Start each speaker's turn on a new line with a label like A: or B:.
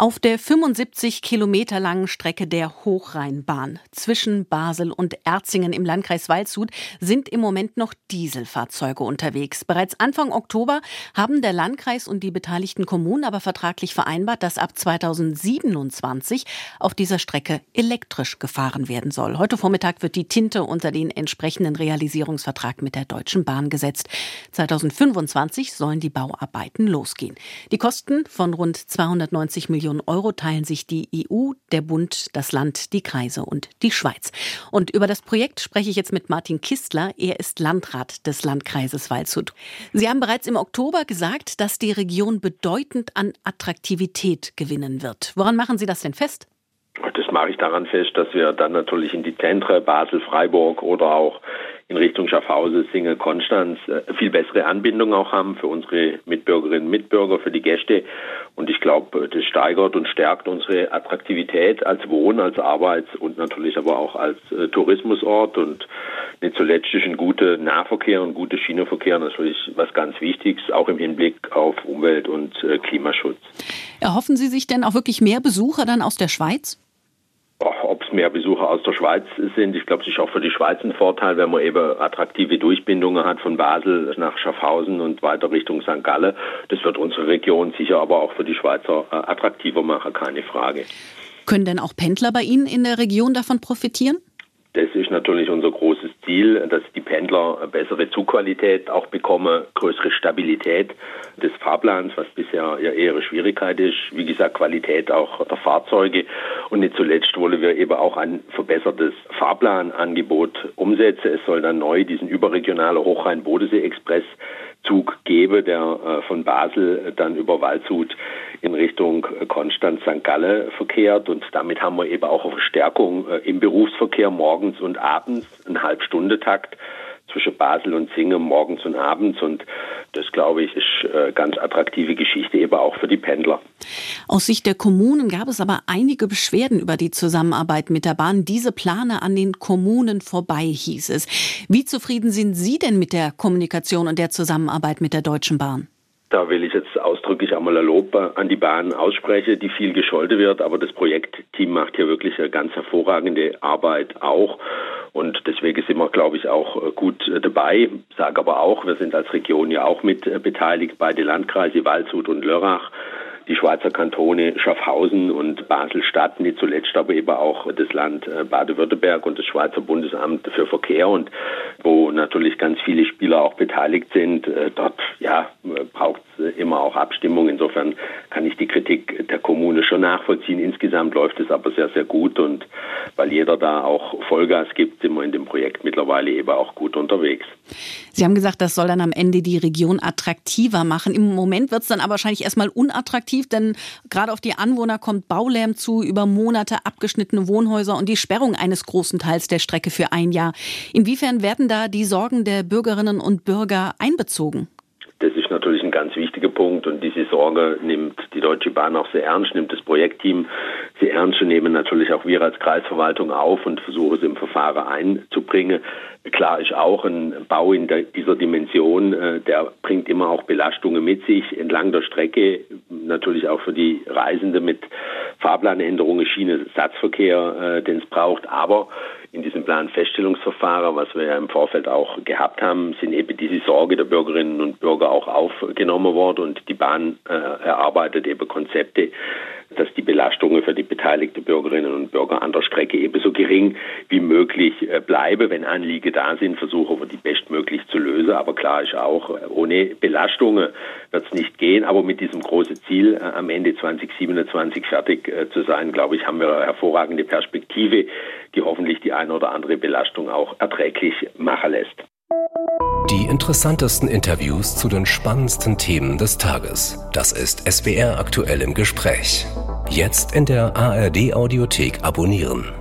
A: Auf der 75 Kilometer langen Strecke der Hochrheinbahn zwischen Basel und Erzingen im Landkreis Waldshut sind im Moment noch Dieselfahrzeuge unterwegs. Bereits Anfang Oktober haben der Landkreis und die beteiligten Kommunen aber vertraglich vereinbart, dass ab 2027 auf dieser Strecke elektrisch gefahren werden soll. Heute Vormittag wird die Tinte unter den entsprechenden Realisierungsvertrag mit der Deutschen Bahn gesetzt. 2025 sollen die Bauarbeiten losgehen. Die Kosten von rund 290 Millionen Millionen Euro teilen sich die EU, der Bund, das Land, die Kreise und die Schweiz. Und über das Projekt spreche ich jetzt mit Martin Kistler. Er ist Landrat des Landkreises Waldshut. Sie haben bereits im Oktober gesagt, dass die Region bedeutend an Attraktivität gewinnen wird. Woran machen Sie das denn fest?
B: Das mache ich daran fest, dass wir dann natürlich in die Zentren Basel, Freiburg oder auch in Richtung Schaffhausen, Singe, Konstanz äh, viel bessere Anbindung auch haben für unsere Mitbürgerinnen und Mitbürger, für die Gäste. Und ich glaube, das steigert und stärkt unsere Attraktivität als Wohn-, als Arbeits- und natürlich aber auch als äh, Tourismusort. Und nicht zuletzt ist ein guter Nahverkehr und guter Schienenverkehr natürlich was ganz Wichtiges, auch im Hinblick auf Umwelt- und äh, Klimaschutz.
A: Erhoffen Sie sich denn auch wirklich mehr Besucher dann aus der Schweiz?
B: Ob es mehr Besucher aus der Schweiz sind. Ich glaube, es ist auch für die Schweiz ein Vorteil, wenn man eben attraktive Durchbindungen hat von Basel nach Schaffhausen und weiter Richtung St. Galle. Das wird unsere Region sicher aber auch für die Schweizer äh, attraktiver machen, keine Frage.
A: Können denn auch Pendler bei Ihnen in der Region davon profitieren?
B: Das ist natürlich unser großes Ziel, dass die Pendler bessere Zugqualität auch bekommen, größere Stabilität des Fahrplans, was bisher ja eher eine Schwierigkeit ist. Wie gesagt, Qualität auch der Fahrzeuge. Und nicht zuletzt wollen wir eben auch ein verbessertes Fahrplanangebot umsetzen. Es soll dann neu diesen überregionalen Hochrhein-Bodensee-Express Zug gebe, der äh, von Basel dann über Waldshut in Richtung Konstanz St. Galle verkehrt. Und damit haben wir eben auch eine Verstärkung äh, im Berufsverkehr morgens und abends, ein Halbstundetakt zwischen Basel und Singen morgens und abends. Und das, glaube ich, ist eine ganz attraktive Geschichte eben auch für die Pendler.
A: Aus Sicht der Kommunen gab es aber einige Beschwerden über die Zusammenarbeit mit der Bahn. Diese Plane an den Kommunen vorbei, hieß es. Wie zufrieden sind Sie denn mit der Kommunikation und der Zusammenarbeit mit der Deutschen Bahn?
B: Da will ich jetzt ausdrücklich einmal ein Lob an die Bahn aussprechen, die viel gescholten wird, aber das Projektteam macht hier wirklich eine ganz hervorragende Arbeit auch. Und deswegen sind wir, glaube ich, auch gut dabei. Sage aber auch, wir sind als Region ja auch mit beteiligt, beide Landkreise Waldshut und Lörrach die Schweizer Kantone Schaffhausen und Basel-Stadt, nicht zuletzt aber eben auch das Land äh, Baden-Württemberg und das Schweizer Bundesamt für Verkehr und wo natürlich ganz viele Spieler auch beteiligt sind. Äh, dort ja, braucht immer auch Abstimmung. Insofern kann ich die Kritik der Kommune schon nachvollziehen. Insgesamt läuft es aber sehr, sehr gut und weil jeder da auch Vollgas gibt, sind wir in dem Projekt mittlerweile eben auch gut unterwegs.
A: Sie haben gesagt, das soll dann am Ende die Region attraktiver machen. Im Moment wird es dann aber wahrscheinlich erstmal unattraktiv, denn gerade auf die Anwohner kommt Baulärm zu, über Monate abgeschnittene Wohnhäuser und die Sperrung eines großen Teils der Strecke für ein Jahr. Inwiefern werden da die Sorgen der Bürgerinnen und Bürger einbezogen?
B: Ist natürlich ein ganz wichtiger Punkt und diese Sorge nimmt die Deutsche Bahn auch sehr ernst, nimmt das Projektteam sehr ernst und nehmen natürlich auch wir als Kreisverwaltung auf und versuchen es im Verfahren einzubringen. Klar ist auch ein Bau in dieser Dimension, äh, der bringt immer auch Belastungen mit sich entlang der Strecke, natürlich auch für die Reisende mit Fahrplanänderungen, Schiene, Satzverkehr, äh, den es braucht. Aber in diesem Planfeststellungsverfahren, was wir ja im Vorfeld auch gehabt haben, sind eben diese Sorge der Bürgerinnen und Bürger auch aufgenommen worden und die Bahn äh, erarbeitet eben Konzepte, dass die Belastungen für die beteiligten Bürgerinnen und Bürger an der Strecke ebenso gering wie möglich äh, bleibe. Wenn Anliegen da sind, versuchen wir die bestmöglich zu lösen. Aber klar ist auch, äh, ohne Belastungen wird es nicht gehen. Aber mit diesem großen Ziel, äh, am Ende 2027 fertig zu sein, glaube ich, haben wir eine hervorragende Perspektive, die hoffentlich die eine oder andere Belastung auch erträglich machen lässt.
C: Die interessantesten Interviews zu den spannendsten Themen des Tages. Das ist SWR aktuell im Gespräch. Jetzt in der ARD Audiothek abonnieren.